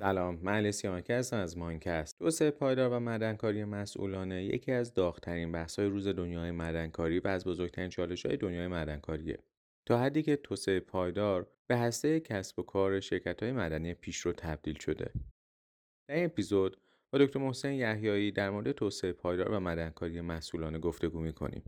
سلام من علی سیامکی هستم از ماینکست. توسعه پایدار و معدنکاری مسئولانه یکی از داغترین بحث‌های روز دنیای معدنکاری و از بزرگترین چالش‌های دنیای معدنکاریه تا حدی که توسعه پایدار به هسته کسب و کار شرکت‌های مدنی پیشرو تبدیل شده. در این اپیزود با دکتر محسن یحیایی در مورد توسعه پایدار و معدنکاری مسئولانه گفتگو می‌کنیم.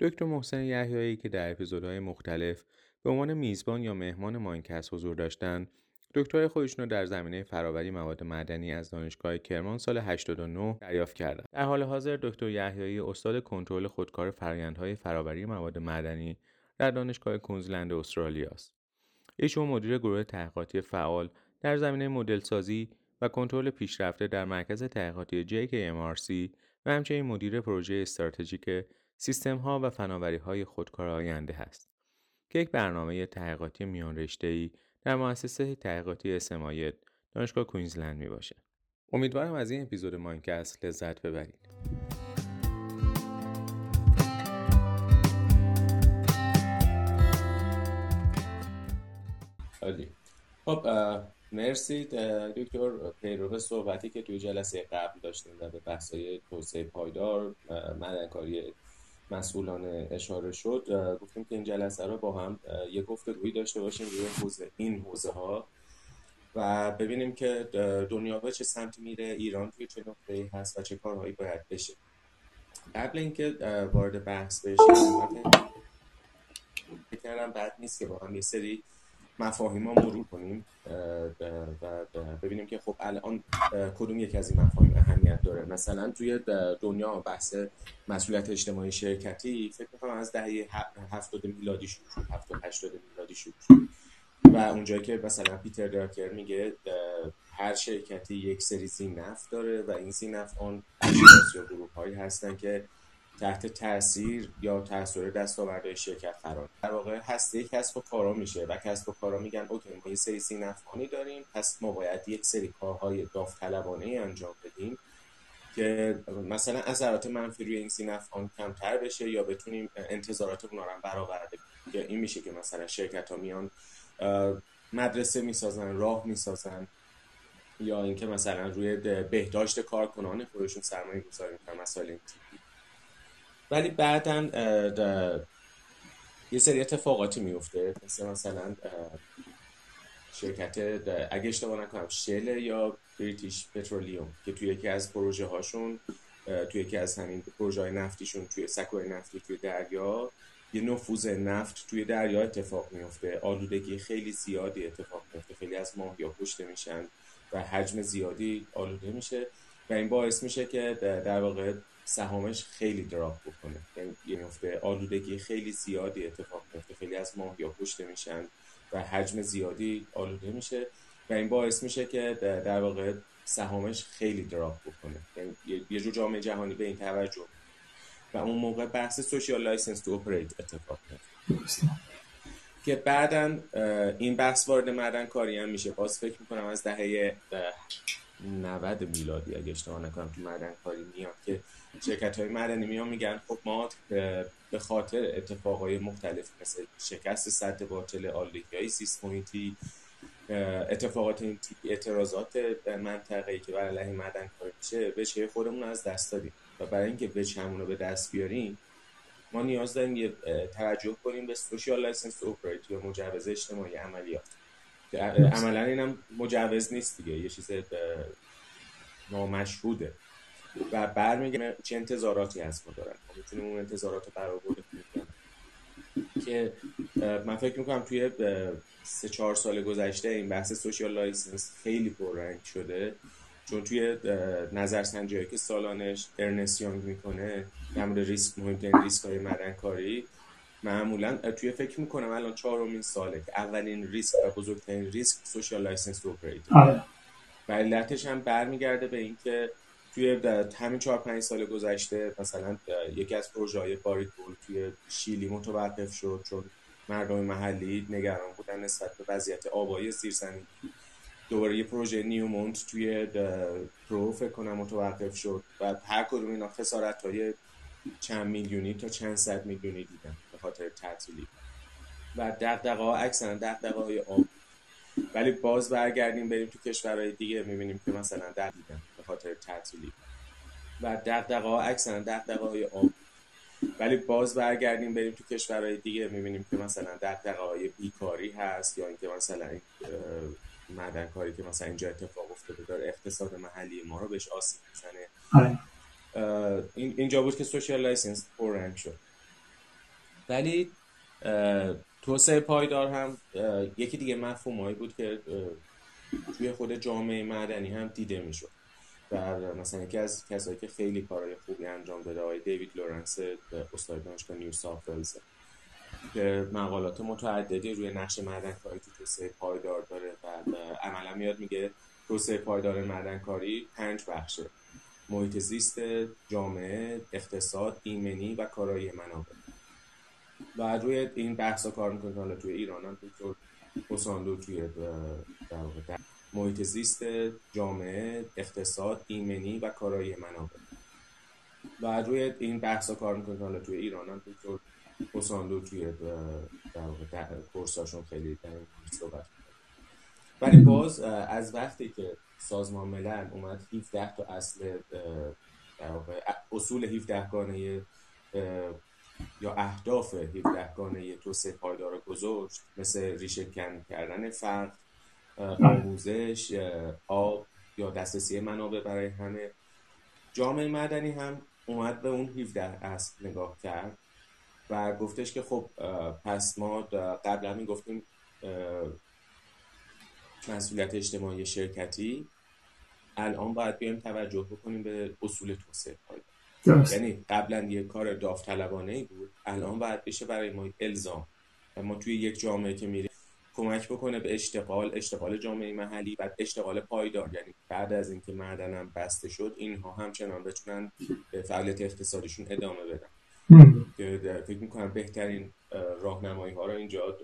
دکتر محسن یحیایی که در اپیزودهای مختلف به عنوان میزبان یا مهمان ماینکست حضور داشتند دکترای خودشون رو در زمینه فراوری مواد معدنی از دانشگاه کرمان سال 89 دریافت کردند. در حال حاضر دکتر یحیایی استاد کنترل خودکار فرآیندهای فراوری مواد معدنی در دانشگاه کوینزلند استرالیا است. ایشون مدیر گروه تحقیقاتی فعال در زمینه مدل سازی و کنترل پیشرفته در مرکز تحقیقاتی JKMRC و همچنین مدیر پروژه استراتژیک سیستم ها و فناوری های خودکار آینده هست که یک برنامه تحقیقاتی میان رشته در مؤسسه تحقیقاتی اسمایت دانشگاه کوینزلند می باشه. امیدوارم از این اپیزود ماینکست لذت ببرید. عالی. خب مرسی دکتر پیرو صحبتی که توی جلسه قبل داشتیم به بحثای توسعه پایدار مدنکاری مسئولان اشاره شد گفتیم که این جلسه رو با هم یه گفتگویی داشته باشیم روی حوزه این حوزه ها و ببینیم که دنیا به چه سمتی میره ایران توی چه نقطه‌ای هست و چه کارهایی باید بشه. قبل اینکه وارد بحث بشیم فکر کردم بد نیست که با هم یه سری مفاهیم ها مرور کنیم و ببینیم که خب الان کدوم یکی از این مفاهیم اهمیت داره. مثلا توی دنیا بحث مسئولیت اجتماعی شرکتی فکر می‌کنم از دهه هفتاد میلادی شروع شد هفتاد هشتاد میلادی شروع شد. و اونجایی که مثلا پیتر دراکر میگه هر شرکتی یک سری زین نفت داره و این زین نفت آن اشخاص یا گروه هایی هستن که تحت تاثیر یا تاثیر دستاوردهای شرکت قرار در واقع هسته کسب و کارا میشه و کسب و کارا میگن اوکی ما یه سری سینفخانی داریم پس ما باید یک سری کارهای داوطلبانه انجام بدیم که مثلا اثرات منفی روی این سینفخان کمتر بشه یا بتونیم انتظارات اونا رو برآورده یا این میشه که مثلا شرکت ها میان مدرسه می‌سازن راه می‌سازن یا اینکه مثلا روی بهداشت کارکنان خودشون سرمایه گذاری می‌کنن مسائل این ولی بعدا یه سری اتفاقاتی میفته مثل مثلا شرکت اگه اشتباه نکنم شل یا بریتیش پترولیوم که توی یکی از پروژه هاشون توی یکی از همین پروژه های نفتیشون توی سکوی نفتی توی دریا یه نفوذ نفت توی دریا اتفاق میفته آلودگی خیلی زیادی اتفاق میفته خیلی از ماهیا کشته میشن و حجم زیادی آلوده میشه و این باعث میشه که در واقع سهامش خیلی دراپ بکنه. یعنی میفته آلودگی خیلی زیادی اتفاق میفته. خیلی از یا کشته میشن و حجم زیادی آلوده میشه و این باعث میشه که در واقع سهامش خیلی drop بکنه. یعنی یه جور جامعه جهانی به این توجه و اون موقع بحث social license to operate اتفاق میفته که بعدا این بحث وارد معدن کاری هم میشه. باز فکر می‌کنم از دهه 90 میلادی اگه اشتباه نکنم تو معدن کاری میاد که شرکت های معدنی میان میگن خب ما به خاطر اتفاقای مختلف مثل شکست سد باطله آلودگی های سیسمویتی اتفاقات این اعتراضات منطقه‌ای که برای علیه معدن کاری میشه وجه خودمون از دست دادیم. و برای اینکه همون رو به دست بیاریم ما نیاز داریم یه توجه کنیم به social license operate یا مجوز اجتماعی عملیات. که عملا اینم مجوز نیست دیگه یه چیز نامشهوده و برمیگردیم چه انتظاراتی از ما دارن. ما می‌تونیم اون انتظارات رو برآورده کنیم. که من فکر می‌کنم توی سه چهار سال گذشته این بحث social license خیلی پررنگ شده. چون توی نظرسنجی که سالانش ارنست یانگ می‌کنه در مورد ریسک مهمترین ریسک های معدنکاری معمولا توی فکر می‌کنم الان چهارمین ساله که اولین ریسک و بزرگترین ریسک social license operate و علتش هم برمیگرده به اینکه توی همین چهار پنج سال گذشته مثلا یکی از پروژه های باریک گلد توی شیلی متوقف شد چون مردم محلی نگران بودن نسبت به وضعیت آبای زیرزمینی دوباره یه پروژه نیومونت توی پرو فکر کنم متوقف شد و هر کدوم اینا خسارت های چند میلیونی تا چند صد میلیونی دیدن به خاطر تعطیلی. و دغدغه ها اکثرا دغدغه های آب ولی باز برگردیم بریم تو کشورهای دیگه می‌بینیم که مثلا در به خاطر تعطیلی. و دغدغه ها اکثرا دغدغه های آب. ولی باز برگردیم بریم تو کشورهای دیگه می‌بینیم که مثلا دغدغه های بیکاری هست یا اینکه مثلا معدن کاری که مثلا اینجا اتفاق افتاده داره اقتصاد محلی ما رو بهش آسیب می‌زنه. آره. این اینجا بود که social license پررنگ شد. ولی توسعه پایدار هم یکی دیگه مفهومایی بود که توی خود جامعه معدنی هم دیده می‌شد. در مثلا یکی از کسایی که خیلی کارهای خوبی انجام داده آقای دیوید لورنس استاد دانشگاه نیو ساوت ولز که مقالات متعددی روی نقش معدنکاری تو توسعه پایدار داره و عملا میاد میگه توسعه پایدار معدنکاری پنج بخشه. محیط زیست جامعه اقتصاد ایمنی و کارایی منابع. و روی این بحثا کار می‌کنه حالا توی ایران هم دکتر توی در محیط زیست جامعه اقتصاد ایمنی و کارایی منابع. و روی این بحثا کار می‌کنه حالا توی ایران هم دکتر حساندو توی در کورساشون خیلی در این صحبت ولی باز از وقتی که سازمان ملل اومد 17 تا اصل اصول 17 گانه یا اهداف 17 گانه توسعه پایدار گذاشت مثل ریشه کن کردن فقر آموزش آب یا دسترسی منابع برای همه. جامعه مدنی هم اومد به اون 17 اصل نگاه کرد و گفتش که خب پس ما قبلا می گفتیم مسئولیت اجتماعی شرکتی. الان باید بیایم توجه بکنیم به اصول توسعه پایدار. یعنی قبلا یه کار داوطلبانه ای بود الان باید بشه برای ما الزام. و ما توی یک جامعه که میریم کمک بکنه به اشتغال اشتغال جامعه محلی و اشتغال پایدار. یعنی بعد از اینکه معدنم بسته شد اینها همچنان بتونن به فعالیت اقتصادیشون ادامه بدن. که فکر می‌کنم بهترین راهنمایی ها رو اینجا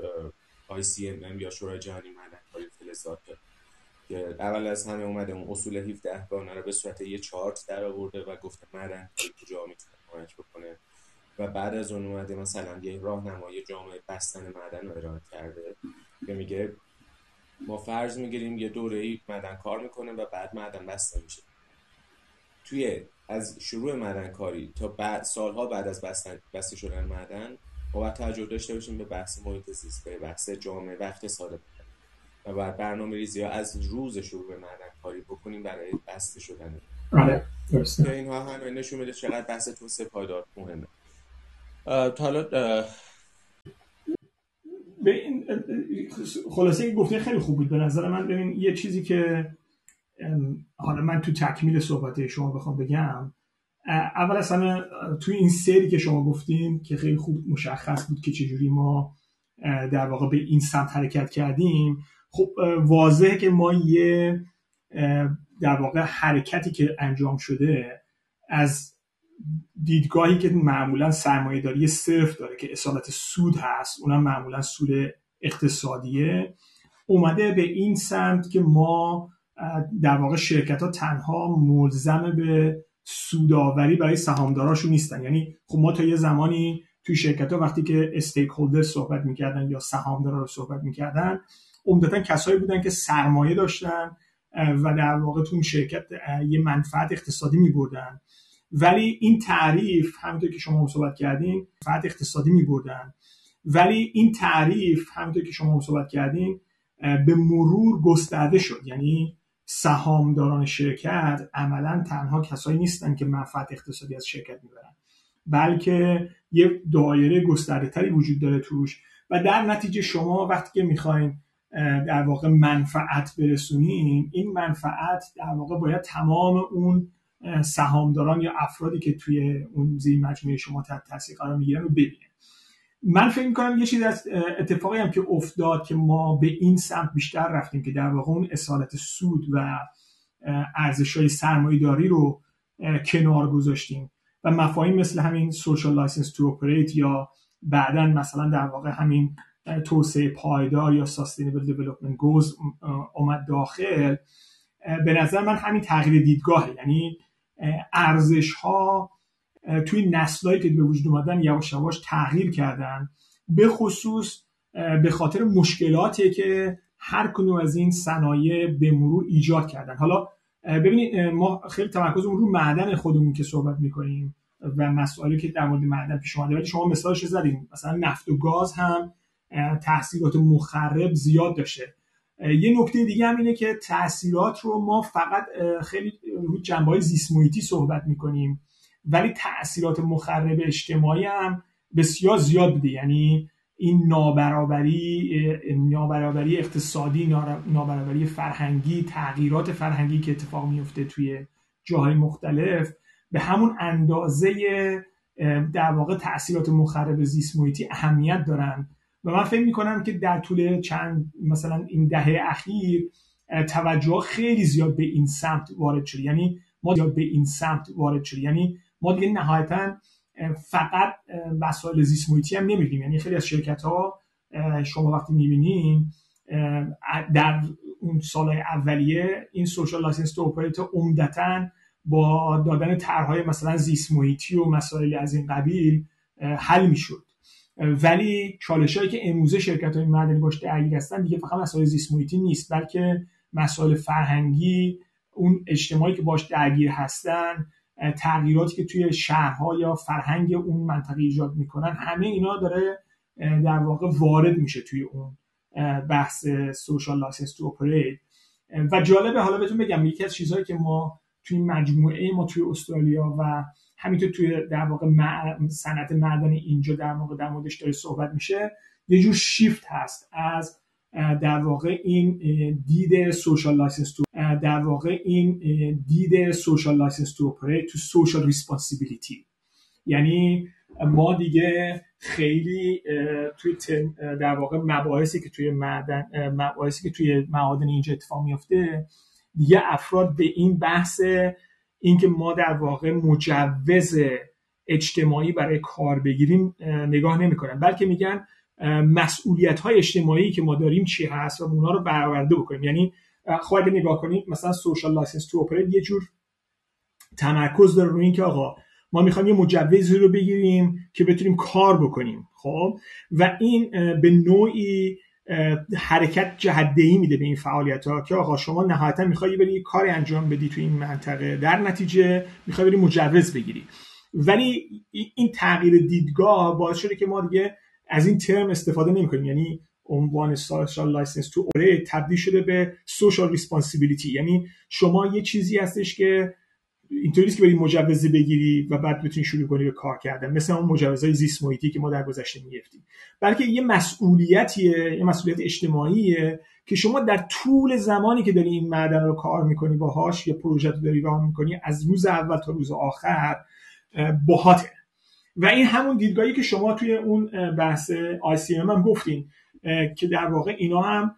آی سی ام یا شورای جهانی کاری فلزات که اول از همه اومده اون اصول 17 گانه رو به صورت یه چارت در آورده و گفته معدن کجا می‌تونه کمک بکنه. و بعد از اون اومده مثلا یه راهنمای جامعه بستن معدن رو ارائه کرده. که میگه ما فرض می‌گیریم یه دوره ای معدن کار می‌کنه و بعد معدن بسته میشه. توی از شروع معدن کاری تا بعد سالها بعد از بسته شدن معدن ما باید توجه داشته باشیم به بحث محیط زیست به بحث جامعه و اقتصاد و باید برنامه ریزی ها از روز شروع معدن کاری بکنیم برای بسته شدن. آره درسته. اینها هم نشون میده چقدر بحث توسعه پایدار مهمه. حالا به این خلاصه گفته خیلی خوب بود. به نظر من ببین یه چیزی که حالا من تو تکمیل صحبت شما بخوام بگم اول از همه توی این سری که شما گفتین که خیلی خوب مشخص بود که چجوری ما در واقع به این سمت حرکت کردیم خب واضحه که ما یه در واقع حرکتی که انجام شده از دیدگاهی که معمولا سرمایه داری صرف داره که اصالت سود هست اونم معمولا سود اقتصادیه اومده به این سمت که ما در واقع شرکت ها تنها ملزم به سوداوری برای سهامداراشون نیستن. یعنی خب ما تا یه زمانی توی شرکت ها وقتی که استیک هولدر صحبت می‌کردن یا سهامدارا رو صحبت می‌کردن عمدتا کسایی بودن که سرمایه داشتن و در واقع تو شرکت یه منفعت اقتصادی میبردن. ولی این تعریف همونطور که شما صحبت کردین منفعت اقتصادی میبردن. ولی این تعریف همونطور که شما صحبت کردین به مرور گسترده شد. یعنی سهامداران شرکت عملا تنها کسایی نیستن که منفعت اقتصادی از شرکت می‌برن بلکه یه دایره گسترده تری وجود داره توش. و در نتیجه شما وقتی که می‌خواین در واقع منفعت برسونین این منفعت در واقع باید تمام اون سهامداران یا افرادی که توی اون زیر مجموعه شما تحت تاثیر قرار می‌گیرن رو ببینه. من فکر می‌کنم یه چیز از اتفاقی هم که افتاد که ما به این سمت بیشتر رفتیم که در واقع اون اصالت سود و ارزش های سرمایه داری رو کنار گذاشتیم و مفاهیم مثل همین social license to operate یا بعدا مثلا در واقع همین توسعه پایدار یا sustainable development goals اومد داخل. به نظر من همین تغییر دیدگاهه. یعنی ارزش ها توی نسلایی که به وجود اومدن یواش یواش تغییر کردن. به خصوص به خاطر مشکلاتی که هر کدوم از این صنایع به مرور ایجاد کردن. حالا ببینید ما خیلی تمرکزمون رو معدن خودمون که صحبت می‌کنیم و مسائلی که در مورد معدن پیش اومده. ولی شما مثالش زدیم مثلا نفت و گاز هم تاثیرات مخرب زیاد داشته. یه نکته دیگه هم اینه که تاثیرات رو ما فقط خیلی رو جنبه های صحبت می‌کنیم. ولی تاثیرات مخرب اجتماعی هم بسیار زیاد بوده. یعنی این نابرابری نابرابری اقتصادی نابرابری فرهنگی تغییرات فرهنگی که اتفاق میفته توی جاهای مختلف به همون اندازه در واقع تاثیرات مخرب زیست محیطی اهمیت دارن. و من فکر می‌کنم که در طول چند مثلا این دهه اخیر توجه خیلی زیاد به این سمت وارد شده. یعنی ما زیاد به این سمت وارد شده یعنی ما دیگه نهایتا فقط مسائل زیست محیطی هم نمی‌بینیم یعنی خیلی از شرکت ها شما وقتی می‌بینین در اون سالهای اولیه این social license to operate عمدتا با دادن طرحهای مثلا زیست محیطی و مسائل از این قبیل حل می‌شد. ولی چالش هایی که امروزه شرکت های معدنی باش درگیر هستن دیگه فقط مسائل زیست محیطی نیست بلکه مسائل فرهنگی اون اجتماعی که باش درگیر هستن تغییراتی که توی شهرها یا فرهنگ اون منطقه ایجاد می‌کنن همه اینا داره در واقع وارد میشه توی اون بحث social license to operate. و جالبه حالا بهتون بگم یکی از چیزهایی که ما توی مجموعه ما توی استرالیا و همینطور توی در واقع صنعت معدن اینجا در واقع در موردش داره صحبت میشه یه جور شیفت هست از در واقع این دید social license to در واقع این دید social license to operate to social responsibility یعنی ما دیگه خیلی توی در واقع مباحثی که توی معدن مباحثی که توی معادن اینجا اتفاق میفته دیگه افراد به این بحث اینکه ما در واقع مجوز اجتماعی برای کار بگیریم نگاه نمی‌کنن. بلکه میگن مسئولیت های اجتماعی که ما داریم چی هست و اونا رو برآورده بکنیم. یعنی خب اگه نگاه کنید مثلا social license to operate یه جور تمرکز داره روی اینکه آقا ما می‌خوایم یه مجوزی رو بگیریم که بتونیم کار بکنیم خب؟ و این به نوعی حرکت جهت‌دهی میده به این فعالیت ها که آقا شما نهایتا می‌خوای بری کاری انجام بدی تو این منطقه. در نتیجه می‌خوای بری مجوز بگیری. ولی این تغییر دیدگاه باعث شده که ما دیگه از این ترم استفاده نمی‌کنیم. یعنی عنوان social license to operate تبدیل شده به social responsibility یعنی شما یه چیزی هستش که اینطوری که بری مجوز بگیری و بعد بتونی شروع کنی به کار کردن. مثل اون مجوزهای زیست محیطی که ما در گذشته می‌گفتیم بلکه یه مسئولیتیه یه مسئولیت اجتماعیه که شما در طول زمانی که داری این معدن رو کار می‌کنی باهاش یا پروژه رو داری run می‌کنی از روز اول تا روز آخر باهاته. و این همون دیدگاهی که شما توی اون بحث ICM هم گفتین که در واقع اینا هم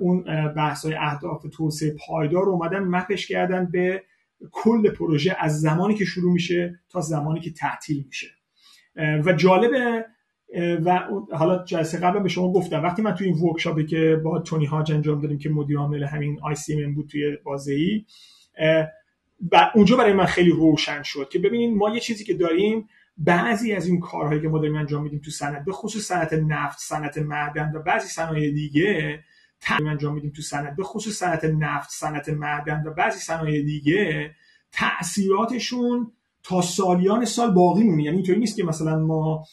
اون بحث های اهداف توسعه پایدار اومدن مپش کردن به کل پروژه از زمانی که شروع میشه تا زمانی که تعطیل میشه. و جالبه و حالا جلسه قبل به شما گفتم وقتی من توی این ورکشاپی که با تونی هاج انجام دادیم که مدیر عامل همین سی بود توی بازه و اونجا برای من خیلی روشن شد که ببینید ما یه چیزی که داریم بعضی از این کارهایی که ما داریم انجام میدیم تو صنعت به خصوص صنعت نفت صنعت معدن و بعضی صنایع دیگه انجام میدیم تو صنعت. به خصوص صنعت نفت صنعت معدن و بعضی صنایع دیگه تاثیراتشون تا سالیان سال باقی مونه یعنی اینطوری نیست که مثلا ما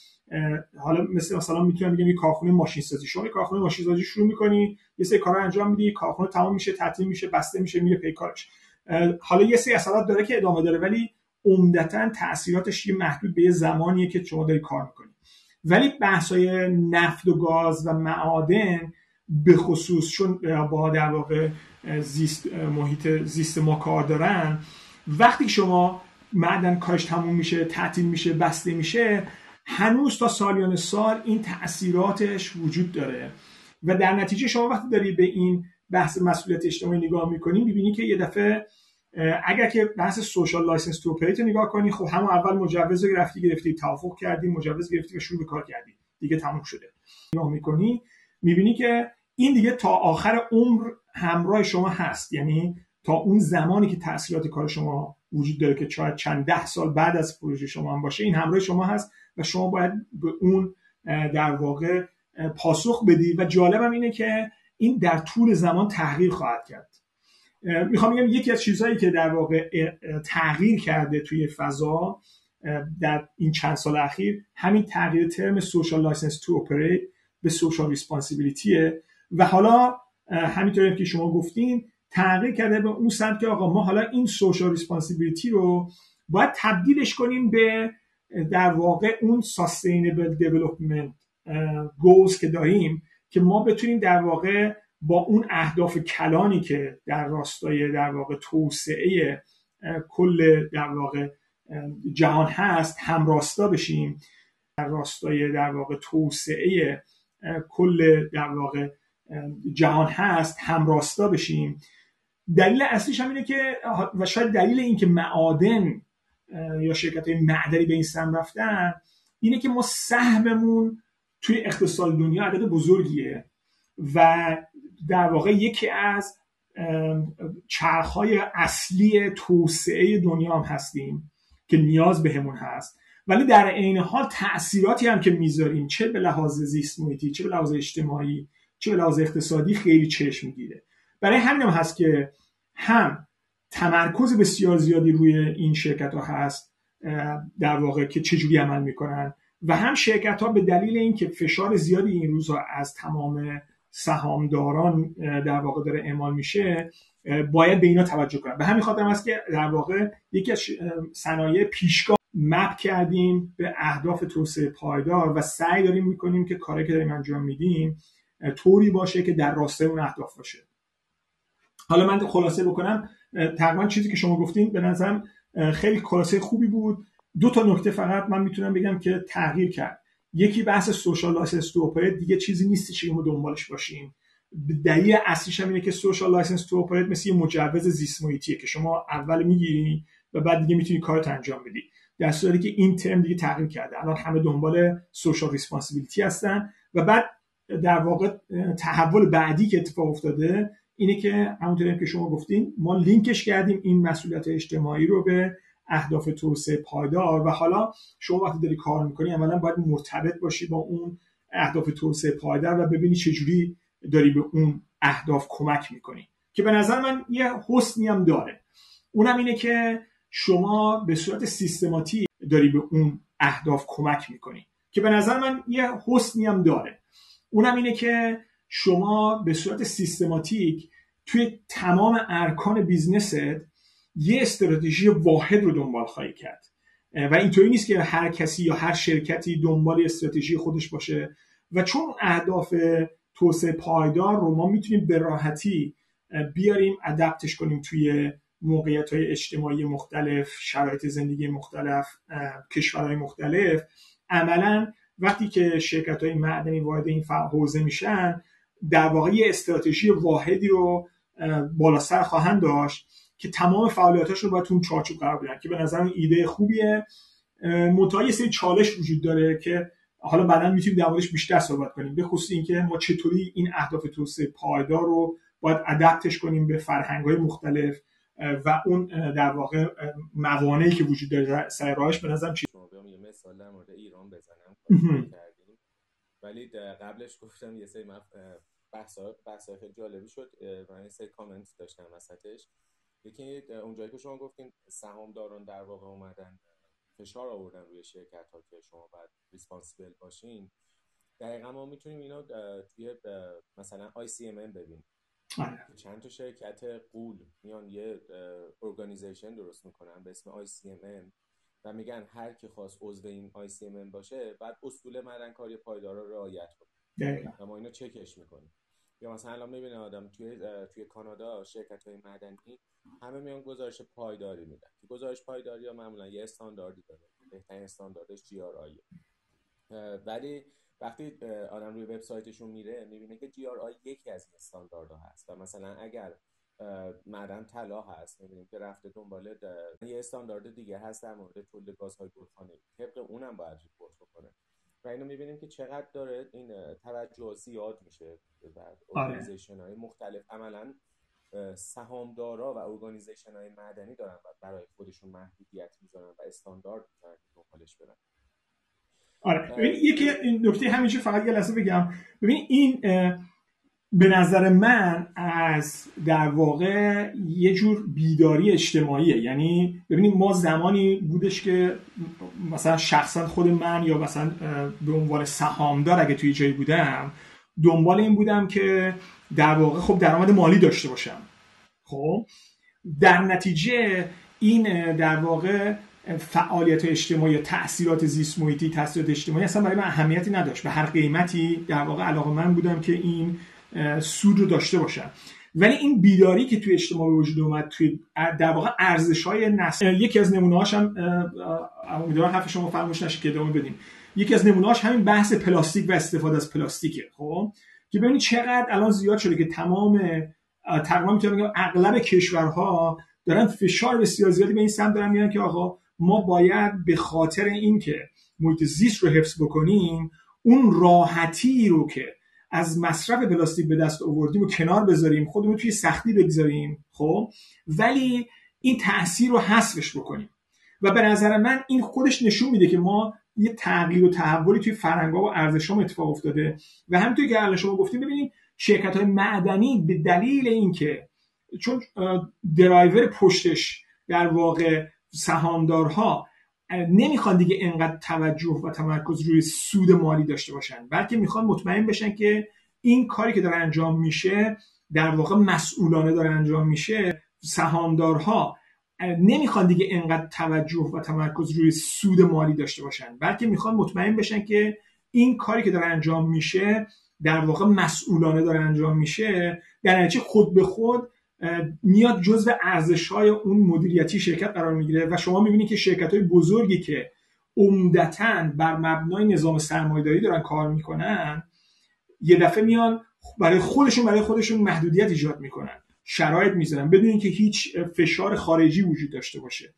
حالا مثل مثلا می‌تونم بگم یه کارخونه ماشین سازی شما یه کارخونه ماشین سازی شروع می‌کنی یه سری کارا انجام میدی کارخونه تمام میشه تعطیل میشه بسته میشه میره پی کارش. حالا یه سری اثرات داره که ادامه داره ولی عمدتا تاثیراتش یه محدود به یه زمانیه که شما داری کار می‌کنی. ولی بحثای نفت و گاز و معادن به خصوص چون با در واقع زیست محیط زیست ما کار دارن وقتی شما معدن کارش تموم میشه تعطیل میشه بسته میشه هنوز تا سالیان سال این تاثیراتش وجود داره. و در نتیجه شما وقتی داری به این بحث مسئولیت اجتماعی نگاه می‌کنی می‌بینی که یه دفعه اگر که بحث social license to operate نگاه کنی خب همون اول مجوز گرفتی گرفتی توافق کردی مجوز گرفتی و شروع به کار کردی. دیگه تموم شده. نگاه می‌کنی می‌بینی که این دیگه تا آخر عمر همراه شما هست. یعنی تا اون زمانی که تاثیرات کار شما وجود داره که شاید چند ده سال بعد از پروژه شما هم باشه این همراه شما هست و شما باید به اون در واقع پاسخ بدی. و جالبم اینه که این در طول زمان تغییر خواهد کرد. می‌خوام بگم یکی از چیزهایی که در واقع تغییر کرده توی فضا در این چند سال اخیر همین تغییر term social license to operate به social responsibility ه و حالا همینطوری که شما گفتین تغییر کرده به اون سمت که آقا ما حالا این social responsibility رو باید تبدیلش کنیم به در واقع اون ساستینبل دیولپمنت گولز که داریم که ما بتونیم در واقع با اون اهداف کلانی که در راستای در واقع توسعه کل در واقع جهان هست همراستا بشیم در راستای در واقع توسعه کل در واقع جهان هست همراستا بشیم. دلیل اصلیش هم اینه که و شاید دلیل این که معادن یا شرکت های معدنی به این سم رفتن اینه که ما سهممون توی اقتصاد دنیا عدد بزرگیه و در واقع یکی از چرخهای اصلی توسعه دنیا هم هستیم که نیاز بهمون هست. ولی در عین حال تاثیراتی هم که می‌ذاریم چه به لحاظ زیست محیطی چه به لحاظ اجتماعی چه به لحاظ اقتصادی خیلی چشم می‌گیره. برای همین هم هست که هم تمرکز بسیار زیادی روی این شرکت ها هست در واقع که چجوری عمل می‌کنن و هم شرکت ها به دلیل اینکه فشار زیادی این روزها از تمام سهامداران در واقع داره اعمال میشه باید به اینا توجه کنن. به همین خاطر است که در واقع یکی از صنایع پیشگاه مپ کردیم به اهداف توسعه پایدار و سعی داریم می‌کنیم که کاری که داریم انجام میدیم طوری باشه که در راستای اون اهداف باشه. حالا من خلاصه بکنم تقریبا چیزی که شما گفتین به نظرم خیلی خلاصه خوبی بود. دو تا نکته فقط من می‌تونم بگم که تغییر کرد. یکی بحث social license to operate دیگه چیزی نیستی که ما دنبالش باشیم. دلیل اصلیش هم اینه که social license to operate مثل یه مجوز زیست که شما اول می‌گیری و بعد دیگه می‌تونی کارت انجام بدی. در صورتی که این ترم دیگه تغییر کرده. الان همه دنبال social responsibility هستن و بعد در واقع تحول بعدی که اتفاق افتاده اینه که همونطوری که شما گفتین ما لینکش کردیم این مسئولیت اجتماعی رو به اهداف توسعه پایدار و حالا شما وقتی داری کار می‌کنی اولا باید مرتبط باشی با اون اهداف توسعه پایدار و ببینی چجوری داری به اون اهداف کمک می‌کنی. که به نظر من یه حسنی هم داره. اونم اینه که شما به صورت سیستماتیک داری به اون اهداف کمک می‌کنی. که به نظر من یه حسنی هم داره. اونم اینه که شما به صورت سیستماتیک توی تمام ارکان بیزنست یه استراتژی واحد رو دنبال خواهی کرد. و اینطوری نیست که هر کسی یا هر شرکتی دنبال استراتژی خودش باشه. و چون اهداف توسعه پایدار رو ما می‌تونیم به راحتی بیاریم ادپتش کنیم توی موقعیت های اجتماعی مختلف شرایط زندگی مختلف کشورهای مختلف عملا وقتی که شرکت های معدنی وارد این حوزه میشن در واقع استراتژی واحدی رو بالا سر خواهند داشت. که تمام فعالیتاش رو باید اون چارچوب قرار بدن که به نظر ایده خوبیه. منتها یه سری چالش وجود داره که حالا بعدا می‌تونیم در موردش بیشتر صحبت کنیم. به خصوص اینکه ما چطوری این اهداف توسعه پایدار رو باید ادپتش کنیم به فرهنگ های مختلف و اون در واقع موانعی که وجود داره سر راهش به نظرم چی؟ یه مثال در مورد ایران بزنم. ولی قبلش گفتم یه سری بحث خیلی جالبی شد و یه سری کامنت داشتم وسطش. یکی اونجایی که شما گفتین سهامداران در واقع اومدن فشار آوردن روی شرکت ها که شما باید ریسپانسیبل باشین دقیقا ما می‌تونیم اینو توی مثلا ICMM ببینیم. آره. چند تا شرکت قول میان یه organization درست می‌کنن به اسم ICMM و میگن هر کی خواست عضو این ICMM باشه بعد اصول معدنکاری پایدار رو رعایت کنه. و ما اینو چکش می‌کنیم. یا مثلا الان می‌بینه آدم توی توی کانادا شرکت های معدنی همه میان گزارش پایداری میدن. که گزارش پایداری ها معمولا یه استانداردی داره. بهترین استانداردش GRI ولی وقتی آدم روی وبسایتشون میره می‌بینه که GRI یکی از این استانداردها هست. و مثلا اگر معدن طلا هست می‌بینیم که رفته دنبال یه استاندارد دیگه هست در مورد تولید گازهای گلخانه‌ای. طبق اونم باید report بکنه. و اینو می‌بینیم که چقدر داره این توجه زیاد میشه در organization های مختلف. عملا سهامدارا و organization های معدنی دارن و برای خودشون محدودیت می‌ذارن و استاندارد می‌ذارن که دنبالش برن. آره. ببین یکی نکته همینجا فقط یه لحظه بگم. ببین این به نظر من از در واقع یه جور بیداری اجتماعیه. یعنی ببینید ما زمانی بودش که مثلا شخصا خود من یا مثلا به عنوان سهامدار اگه توی جایی بودم دنبال این بودم که در واقع خب درآمد مالی داشته باشم. خب؟ در نتیجه این در واقع فعالیت اجتماعی تاثیرات زیست محیطی تاثیرات اجتماعی اصلا برای من اهمیتی نداشت. به هر قیمتی در واقع علاقه من بودم که این سود رو داشته باشم ولی این بیداری که توی اجتماع به وجود اومد توی در واقع ارزش های نسل یکی از نمونه هاشم امیدوارم حرف شما فراموش نشه که ادامه بدیم. یکی از نمونه هاش همین بحث پلاستیک و استفاده از پلاستیکه خب؟ که ببینید چقدر الان زیاد شده که تمام تقریبا می‌تونم بگم اغلب کشورها دارن فشار بسیار زیادی به این سمت دارن میان که آقا ما باید به خاطر اینکه محیط زیست رو حفظ بکنیم اون راحتی رو که از مصرف پلاستیک به دست آوردیم و کنار بذاریم خودمون توی سختی بگذاریم خب؟ ولی این تاثیر رو حذفش بکنیم. و به نظر من این خودش نشون میده که ما یه تغییر و تحولی توی فرهنگ‌ها و ارزش‌ها اتفاق افتاده. و همینطور که الان شما گفتیم ببینید شرکت های معدنی به دلیل اینکه چون درایور پشتش در واقع سهامدارها نمی‌خوان دیگه انقدر توجه و تمرکز روی سود مالی داشته باشن بلکه می‌خوان مطمئن بشن که این کاری که داره انجام میشه در واقع مسئولانه داره انجام میشه سهامدارها نمی‌خوان دیگه انقدر توجه و تمرکز روی سود مالی داشته باشن بلکه می‌خوان مطمئن بشن که این کاری که داره انجام میشه در واقع مسئولانه داره انجام میشه در نتیجه خود به خود میاد جزء ارزش های اون مدیریتی شرکت قرار می‌گیره و شما می‌بینید که شرکت های بزرگی که عمدتا بر مبنای نظام سرمایه‌داری دارن کار می‌کنن یه دفعه میان برای خودشون برای خودشون محدودیت ایجاد می‌کنن شرایط می‌ذارن بدون اینکه هیچ فشار خارجی وجود داشته باشه.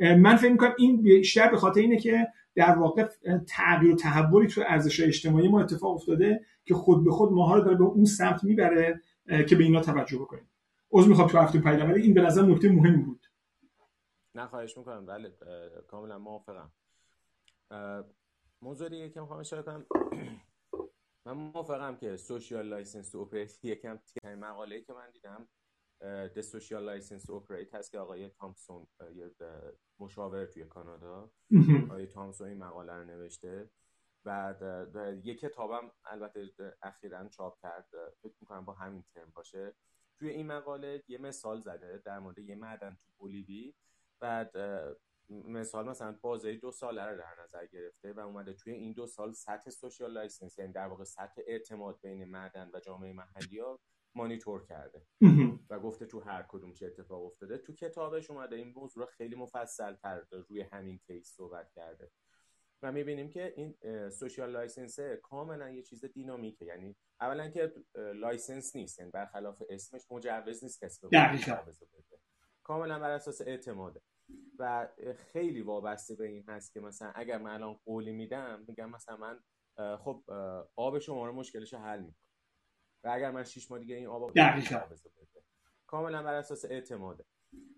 من فکر می‌کنم این بیشتر به خاطر اینه که در واقع تغییر و تحولی تو ارزش اجتماعی ما اتفاق افتاده که خود به خود ماها رو داره به اون سمت می‌بره که به اینا توجه بکنیم. عذر می‌خوام تو حرفت پریدم ولی این به نظر نکته مهم بود. نه خواهش می‌کنم. بله کاملا موافقم. موضوع دیگه که می‌خوام اشاره کنم من موافقم که social license to operate یک مقاله که من دیدم the social license operate هست که آقای تامسون یه مشاور توی کانادا آقای تامسون این مقاله رو نوشته. بعد یه کتابم البته اخیرا چاپ کرد. فکر می‌کنم با همین ترم باشه. توی این مقاله یه مثال زده در مورد یه معدن تو بولیوی. بعد مثال مثلا بازه دو ساله رو در نظر گرفته و اومده توی این دو سال سطح social license یعنی در واقع سطح اعتماد بین معدن و جامعه محلی ها مانیتور کرده. و گفته تو هر کدوم چه اتفاق افتاده. تو کتابش اومده این موضوع خیلی مفصل تر روی همین case صحبت کرده. و می‌بینیم که این social license کاملا یه چیز دینامیکه. یعنی اولا که license نیست یعنی برخلاف اسمش مجوز نیست کسی کاملا بر اساس اعتماده. و خیلی وابسته به این هست که مثلا اگر من الان قولی میدم میگم مثلا من خب آب شما رو مشکلش حل می‌کنم و اگر من شش ماه دیگه این آب کاملا بر اساس اعتماده.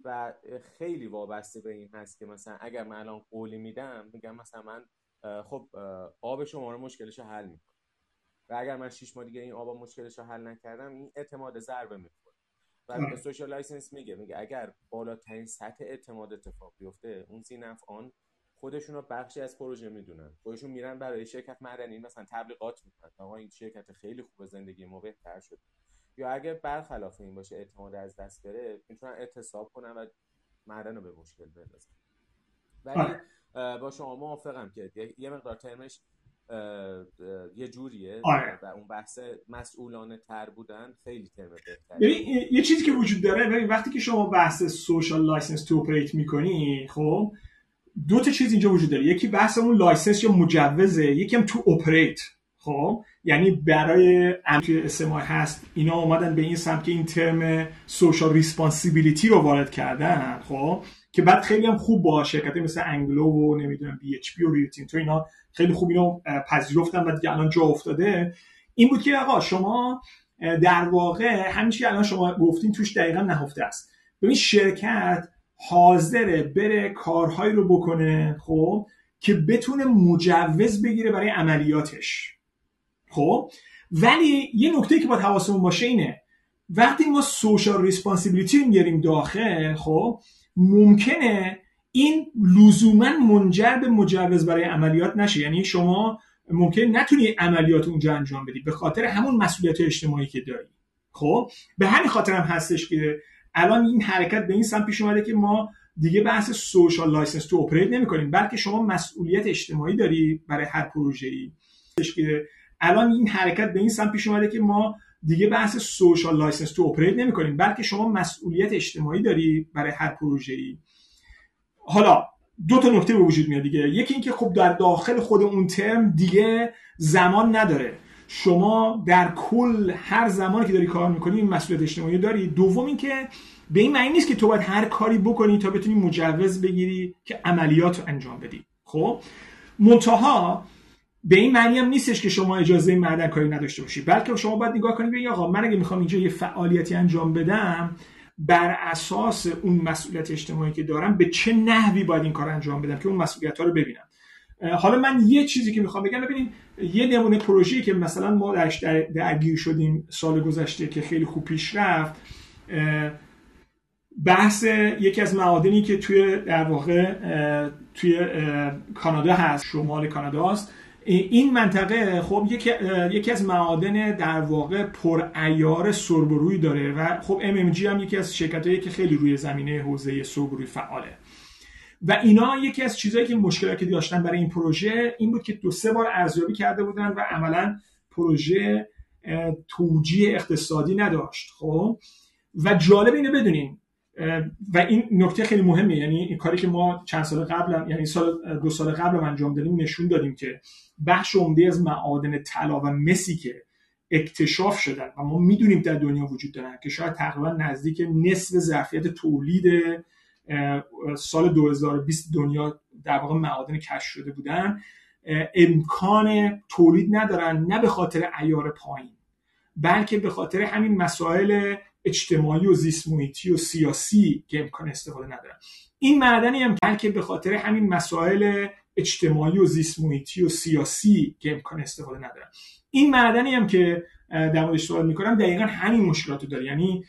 و خیلی وابسته به این هست که مثلا اگر من الان قولی میدم میگم مثلا من خب آب شما رو مشکلش رو حل می‌کنم. و اگر من شش ماه دیگه این آب مشکلش رو حل نکردم این اعتماد ضربه می‌خوره. و social license میگه میگه اگر بالاترین سطح اعتماد اتفاق بیفته اون ذینفعان خودشون رو بخشی از پروژه می‌دونن. خودشون میرن برای شرکت معدنی مثلا تبلیغات می‌کنن. آقا این شرکت خیلی خوب زندگی ما بهتر شد یا اگر برخلاف این باشه اعتماد از دست بره می‌تونن اعتصاب کنن و معدن رو به مشکل بندازن. ولی با شما موافقم که یه مقدار ترمش یه جوریه آره. و اون بحث مسئولانه تر بودن خیلی ترم بهتره. یه چیزی که وجود داره ببین وقتی که شما بحث social license to operate می‌کنی خب دو تا چیز اینجا وجود داره. یکی بحث اون license یا مجوزه یکی هم to operate خب یعنی برای که اسمای هست اینا اومدن به این سمت که این term social responsibility رو وارد کردن خب که بعد خیلی هم خوب با شرکت مثل Anglo و نمی‌دونم BHP و Rio Tinto اینا خیلی خوب اینو پذیرفتن و دیگه الان جا افتاده. این بود که آقا شما در واقع همین که الان شما گفتین توش دقیقا نهفته است. ببین شرکت حاضره بره کارهایی رو بکنه خب که بتونه مجوز بگیره برای عملیاتش. خب؟ ولی یه نکته که باید حواسمون باشه اینه وقتی ما سوشال ریسپانسیبیلیتی میاریم داخل خب ممکنه این لزوما منجر به مجوز برای عملیات نشه. یعنی شما ممکن نتونی عملیات اونجا انجام بدی به خاطر همون مسئولیت اجتماعی که داری. خب؟ به همین خاطر هم هستش که الان این حرکت به این سمت پیش اومده که ما دیگه بحث social license to operate نمی کنیم بلکه شما مسئولیت اجتماعی داری برای هر پروژه ای که الان این حرکت به این سمت پیش اومده که ما دیگه بحث social license to operate نمی کنیم بلکه شما مسئولیت اجتماعی داری برای هر پروژه ای حالا دو تا نکته به وجود میاد دیگه. یکی اینکه خب در داخل خود اون ترم دیگه زمان نداره. شما در کل هر زمانی که داری کار می‌کنی این مسئولیت اجتماعی داری. دوم اینکه به این معنی نیست که تو باید هر کاری بکنی تا بتونی مجوز بگیری که عملیات رو انجام بدی. خب؟ منتها به این معنی هم نیستش که شما اجازه معدن کاری نداشته باشی. بلکه شما باید نگاه کنید بگی آقا من اگه می‌خوام اینجا یه فعالیتی انجام بدم بر اساس اون مسئولیت اجتماعی که دارم به چه نحوی باید این کار انجام بدم که اون مسئولیت ها رو ببینم؟ حالا من یه چیزی که می‌خوام بگم ببینیم یه نمونه پروژه‌ای که مثلا ما درش درگیر شدیم سال گذشته که خیلی خوب پیش رفت بحث یکی از معادنی که توی در واقع توی کانادا هست شمال کانادا است این منطقه خب یکی, یکی از معادن در واقع پر ایار سربروی داره و خب MMG هم یکی از شرکتایی که خیلی روی زمینه حوزه سربروی فعاله. و اینا یکی از چیزهایی که مشکلاتی که داشتن برای این پروژه این بود که دو سه بار ارزیابی کرده بودن و عملا پروژه توجیه اقتصادی نداشت خب؟ و جالب اینو بدونیم و این نکته خیلی مهمه. یعنی این کاری که ما چند سال قبل یعنی سال دو سال قبل انجام دادیم نشون دادیم که بخش عمده از معادن طلا و مسی که اکتشاف شدن و ما می‌دونیم در دنیا وجود دارن که شاید تقریبا نزدیک نصف ظرفیت تولید سال 2020 دنیا در واقع معادن کشف شده بودن امکان تولید ندارن نه به خاطر ایار پایین بلکه به خاطر همین مسائل اجتماعی و زیست و سیاسی که امکان استفاده ندارن. این معدنی هم بلکه به خاطر همین مسائل اجتماعی و زیست و سیاسی که امکان استفاده ندارن. این معدنی هم که در مورد صحبت می‌کنم دقیقا همین مشکلات داره. یعنی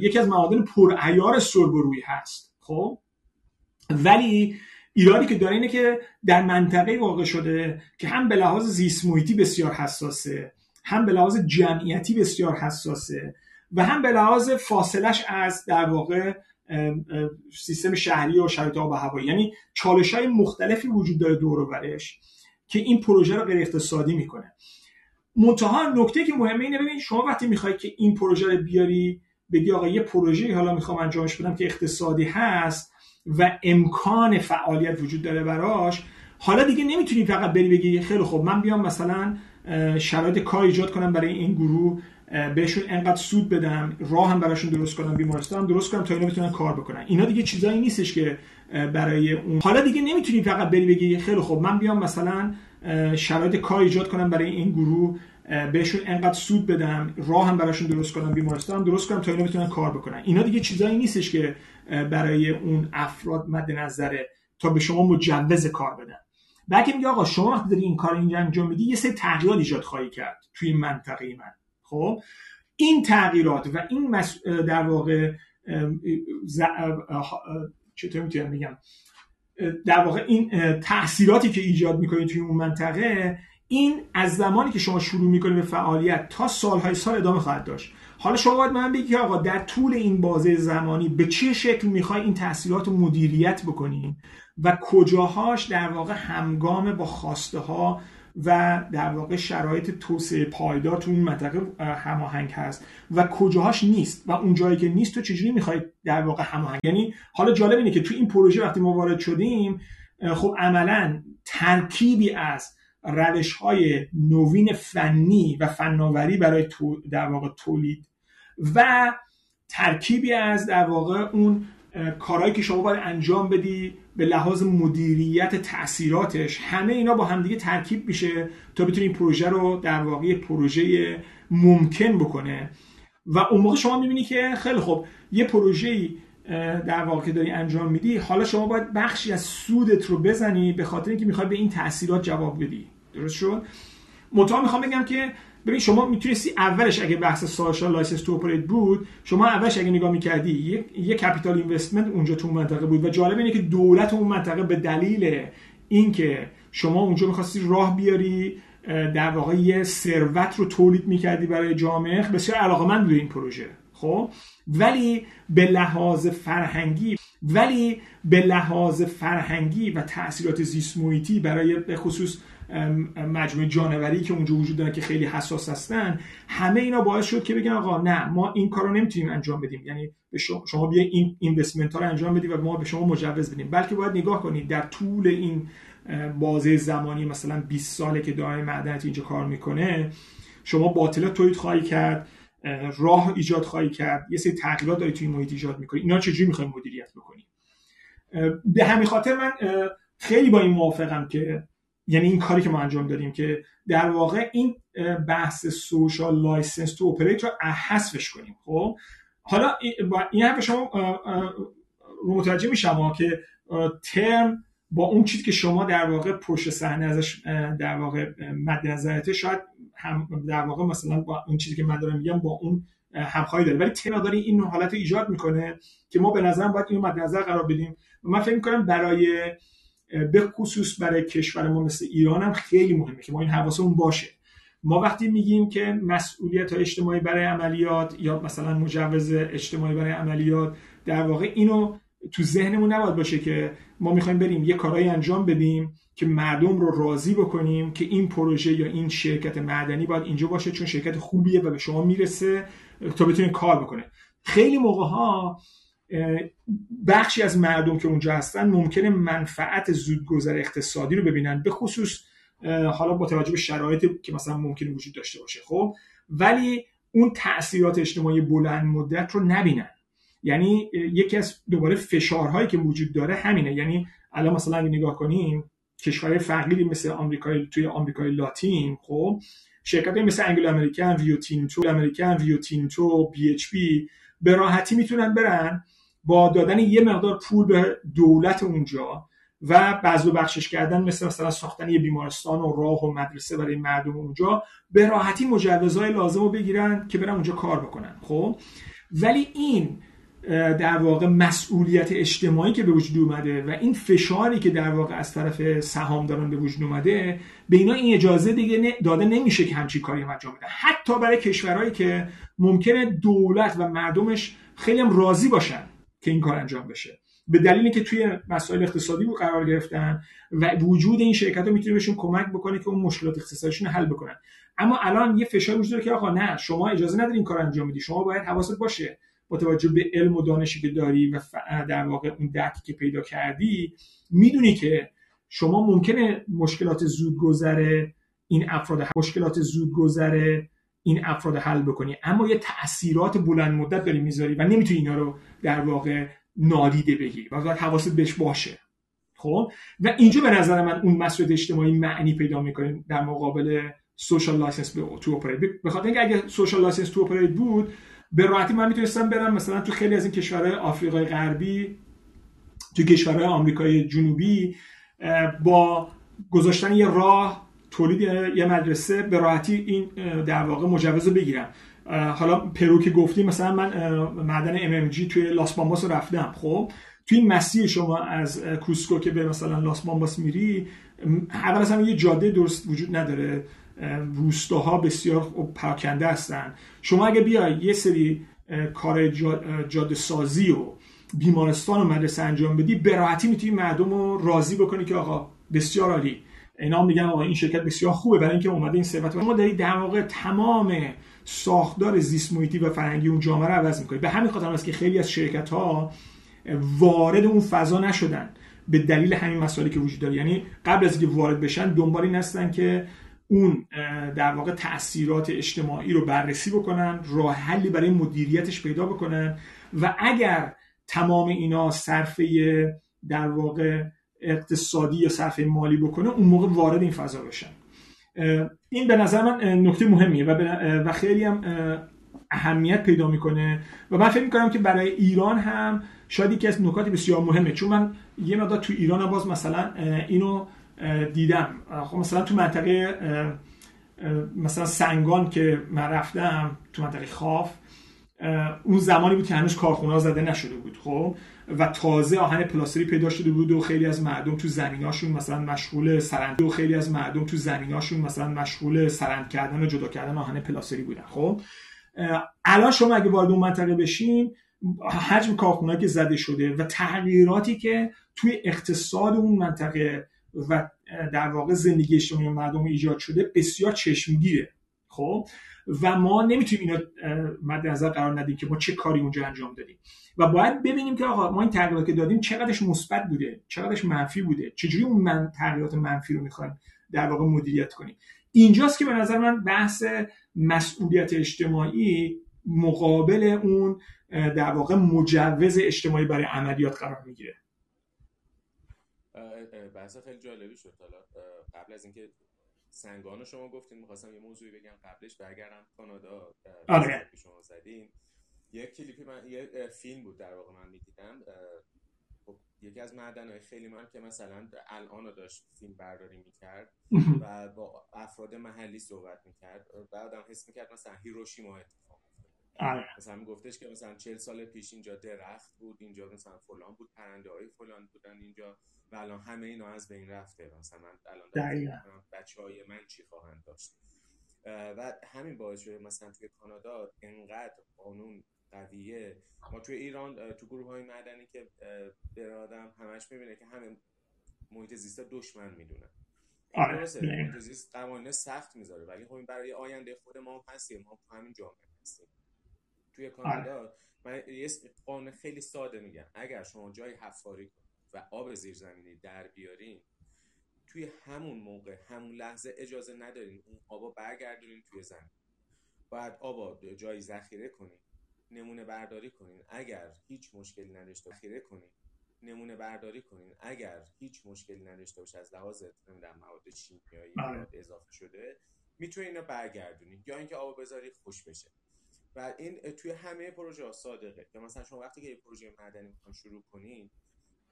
یکی از معادن پرعیار سربرویی هست. خب؟ ولی ایرادی که داره اینه که در منطقه واقع شده که هم به لحاظ زیست بسیار حساسه هم به لحاظ جمعیتی بسیار حساسه و هم به لحاظ فاصلش از در واقع سیستم شهری و شرایط آب و هوایی. یعنی چالش های مختلفی وجود داره دور و برش که این پروژه رو غیر اقتصادی می‌کنه. منتها نکته که مهمه اینه ببین شما وقتی می‌خوای که این پروژه رو بیاری بگی آقا یه پروژه حالا می‌خوام انجامش بدم که اقتصادی هست و امکان فعالیت وجود داره براش حالا دیگه نمی‌تونی فقط بری بگی خیلی خوب من بیام مثلا شرایط کار ایجاد کنم برای این گروه. بهشون انقدر سود بدم راه هم براشون درست کنم بیمارستان درست کنم تا اینا بتونن کار بکنن. اینا دیگه چیزایی نیستش که برای اون. حالا دیگه نمی‌تونی فقط بری بگی خیلی خوب من بیام مثلا شرایط کار ایجاد کنم برای این گروه بهشون انقدر سود بدم راه هم براشون درست کنم بیمارستان درست کنم تا اینا بتونن کار بکنن. اینا دیگه چیزایی نیستش که برای اون افراد مد نظره تا به شما مجوز کار بدن. بلکه میگه آقا شما وقتی داری این کار اینجا انجام میدی یه سری تغییرات ایجاد خواهی کرد توی منطقه من. خب این تغییرات و این در واقع چطور می‌تونم بگم؟ در واقع این تاثیراتی که ایجاد می‌کنید توی اون منطقه این از زمانی که شما شروع می‌کنید به فعالیت تا سالهای سال ادامه خواهد داشت. حالا شما باید من بگی آقا در طول این بازه زمانی به چه شکل می‌خوای این تاثیرات رو مدیریت بکنیم و کجاهاش در واقع همگام با خواسته ها و در واقع شرایط توسعه پایدار تو اون منطقه هماهنگ هست. و کجاهاش نیست و اون جایی که نیست تو چجوری می‌خوای در واقع هماهنگ؟ یعنی حالا جالب اینه که تو این پروژه وقتی ما وارد شدیم خب عملا ترکیبی از روش های نوین فنی و فناوری برای در واقع تولید و ترکیبی از در واقع اون کارهایی که شما باید انجام بدی به لحاظ مدیریت تاثیراتش همه اینا با همدیگه ترکیب میشه تا بتونی پروژه رو در واقع پروژه ممکن بکنه. و اون موقع شما می‌بینی که خیلی خوب یه پروژه در واقع داری انجام میدی حالا شما باید بخشی از سودت رو بزنی به خاطر اینکه می‌خوای به این تاثیرات جواب بدی. درست شد؟ مطمئن می‌خوام بگم که ببین شما می‌تونستی اولش اگه بحث social license to operate بود شما اولش اگه نگاه می‌کردی یه, capital investment اونجا تو منطقه بود. و جالب اینه که دولت اون منطقه به دلیل اینکه شما اونجا می‌خواستی راه بیاری در واقع یه ثروت رو تولید می‌کردی برای جامعه بسیار علاقه‌مند این پروژه خب؟ ولی به لحاظ فرهنگی ولی به لحاظ فرهنگی و تاثیرات زیست محیطی برای به خصوص مجموعه جانوری که اونجا وجود دارن که خیلی حساس هستن همه اینا باعث شد که بگن آقا نه ما این کارو نمی‌تونیم انجام بدیم. یعنی به شما, شما بیا این اینوستمنت ها رو انجام بدید و ما به شما مجوز بدیم. بلکه باید نگاه کنید در طول این بازه زمانی مثلا 20 ساله که دائم معدنت اینجا کار می‌کنه شما باطله تولید خواهی کرد راه ایجاد خواهی کرد یه سری تغییرات داری توی محیط ایجاد می‌کنی. اینا چجوری می‌خوایم مدیریت بکنی به همین خاطر من خیلی با این موافقم که یعنی این کاری که ما انجام دادیم که در واقع این بحث social license to operate رو حذفش کنیم. خب؟ حالا این حرف شما رو متوجه میشم که ترم با اون چیزی که شما در واقع پشت صحنه ازش در واقع مد نظرته شاید هم در واقع مثلا با اون چیزی که من دارم میگم با اون همخواهی داره. ولی ترا داره این حالت رو ایجاد می‌کنه که ما به نظرم باید اینو مد نظر قرار بدیم. من فکر می‌کنم برای به خصوص برای کشور ما مثل ایران هم خیلی مهمه که ما این حواسمون باشه. ما وقتی میگیم که مسئولیت اجتماعی برای عملیات یا مثلا مجوز اجتماعی برای عملیات در واقع اینو تو ذهنمون نباید باشه که ما می‌خوایم بریم یه کارهایی انجام بدیم که مردم رو راضی بکنیم که این پروژه یا این شرکت معدنی باید اینجا باشه چون شرکت خوبیه و به شما می‌رسه تا بتونین کار بکنه. خیلی موقع ها بخشی از مردم که اونجا هستن ممکنه منفعت زودگذر اقتصادی رو ببینن به خصوص حالا با توجه به شرایطی که مثلا ممکنه وجود داشته باشه خب؟ ولی اون تاثیرات اجتماعی بلند مدت رو نبینن. یعنی یکی از دوباره فشارهایی که وجود داره همینه. یعنی الان مثلا اگه نگاه کنیم کشورهای فقیری مثل آمریکای توی آمریکای لاتین خب؟ شرکت مثل انگلو امریکن ریو تینتو امریکن ریو تینتو بی اچ پی به راحتی می‌تونن برن. با دادن یه مقدار پول به دولت اونجا و بذل و بخشش کردن مثل مثلا ساختن یه بیمارستان و راه و مدرسه برای مردم اونجا به راحتی مجوزهای لازم رو بگیرن که برن اونجا کار بکنن خب؟ ولی این در واقع مسئولیت اجتماعی که به وجود اومده و این فشاری که در واقع از طرف سهامداران به وجود اومده به اینا این اجازه دیگه داده نمیشه که همچین کاری انجام بدن حتی برای کشورهایی که ممکنه دولت و مردمش خیلی هم راضی باشن. که این کار انجام بشه. به دلیلی که توی مسائل اقتصادی رو قرار گرفتن و وجود این شرکت ها می‌تونه بهشون کمک بکنه که اون مشکلات اقتصادیشون حل بکنن. اما الان یه فشار وجود داره که آقا نه شما اجازه نداری این کار انجام بدی. شما باید حواست باشه. با توجه به علم و دانشی که داری و در واقع اون درکی که پیدا کردی می‌دونی که شما ممکنه مشکلات زودگذر این افراد مشکلات زودگذر این افراد حل بکنی. اما یه تاثیرات بلند مدت داری می‌ذاری و نمی‌تونی اینا رو در واقع نادیده بگیری و باید حواست بهش باشه. خب؟ و اینجا به نظر من اون مسئولیت اجتماعی معنی پیدا می‌کنه در مقابل social license to operate به اینکه اگه social license to operate بود به راحتی من می‌تونستم برم مثلا تو خیلی از این کشورهای آفریقای غربی تو کشورهای آمریکای جنوبی با گذاشتن یه راه تولید یه مدرسه به راحتی این در واقع مجوز بگیرم. حالا پرو که گفتی مثلا من معدن ام توی لاس بامباس رفتم. خب توی مسیر شما از کوسکو که به مثلا لاس بامباس میری اول از یه جاده درست وجود نداره. روستاها بسیار پراکنده هستن. شما اگه بیای یه سری کار جاده سازی و بیمارستان و مدرسه انجام بدی به راحتی می‌تونی مردم رو راضی بکنی که آقا بسیار عالی. اینا میگن آقا این شرکت بسیار خوبه برای اینکه اومده این ثروت ما داری در واقع تمام ساختار زیست محیطی و فرهنگی اون جامعه رو عوض می‌کنی به همین خاطر است که خیلی از شرکت ها وارد اون فضا نشدن به دلیل همین مسائلی که وجود داره. یعنی قبل از اینکه وارد بشن دنبال این هستن که اون در واقع تاثیرات اجتماعی رو بررسی بکنن راه حلی برای مدیریتش پیدا بکنن و اگر تمام اینا صرفه در واقع اقتصادی یا صرفه مالی بکنه اون موقع وارد این فضا بشن. این به نظر من نکته مهمیه و, و خیلی هم اهمیت پیدا می‌کنه و من فکر می‌کنم که برای ایران هم شاید یکی از نکات بسیار مهمه. چون من یه مقدار تو ایران باز مثلا اینو دیدم. خب مثلا تو منطقه مثلا سنگان که من رفتم تو منطقه خاف اون زمانی بود که هنوز کارخونه زده نشده بود. خب و تازه آهن پلاستری پیدا شده بود و خیلی از مردم تو زمیناشون مثلا مشغول سرند و خیلی از مردم تو زمیناشون مثلا مشغول سرند کردن و جدا کردن آهن پلاستری بودن. خب؟ الان شما اگه وارد اون منطقه بشین حجم کارخونه که زده شده و تغییراتی که توی اقتصاد اون منطقه و در واقع زندگی اجتماعی مردم ایجاد شده بسیار چشمگیره. خب؟ و ما نمی‌تونیم اینو مد نظر قرار ندیم که ما چه کاری اونجا انجام دادیم. و باید ببینیم که آقا ما این تغییرات که دادیم چقدرش مثبت بوده چقدرش منفی بوده چجوری اون من تغییرات منفی رو می‌خوایم در واقع مدیریت کنیم. اینجاست که به نظر من بحث مسئولیت اجتماعی مقابل اون در واقع مجوز اجتماعی برای عملیات قرار می‌گیره. بحث خیلی جالبی شد حالا. قبل از اینکه سنگان شما گفتین می‌خواستم یه موضوعی بگم قبلش برگردم کانادا آره. شما زدین یک کلیپی من یه فیلم بود در واقع من می‌دیدم خب یکی از معدن های خیلی من که مثلا الان داشت فیلم برداری می‌کرد و با افراد محلی صحبت می‌کرد بعدم حس می‌کرد مثلا هیروشیما اتفاق آره. مثلا گفتش که مثلا چهل سال پیش اینجا درخت بود اینجا مثلا فلان بود پرنده های فلان بودن اینجا و الان همه اینا از بین رفته. مثلا من الان بچه های من چی خواهند داشت؟ و همین باعث شده مثلا توی کانادا انقدر قانون قویه. ما توی ایران تو گروه های مدنی که برادم همش می‌بینه که همه محیط زیست دشمن می‌دونن. آره محیط زیست قوانین سخت می‌ذاره. ولی خب این برای آینده خود ما هستیم. ما همین جامعه هستیم. توی کانادا من یه قانون خیلی ساده میگم. اگر شما جای حفاری و آب زیرزمینی در بیارین توی همون موقع همون لحظه اجازه ندارین اون آبا برگردونین توی زمین. باید آبا جایی ذخیره کنین نمونه برداری کنین. اگر هیچ مشکلی نداشته ذخیره کنین. نمونه برداری کنین. اگر هیچ مشکلی نداشته باشه از لحاظ نمی‌دونم مواد شیمیایی آره. اضافه شده می‌تونین اینو برگردونین. یا اینکه آب بذاری خوش بشه. و این توی همه پروژه ها صادقه. که مثلا شما وقتی که یه پروژه مدنی می‌خوان شروع کنین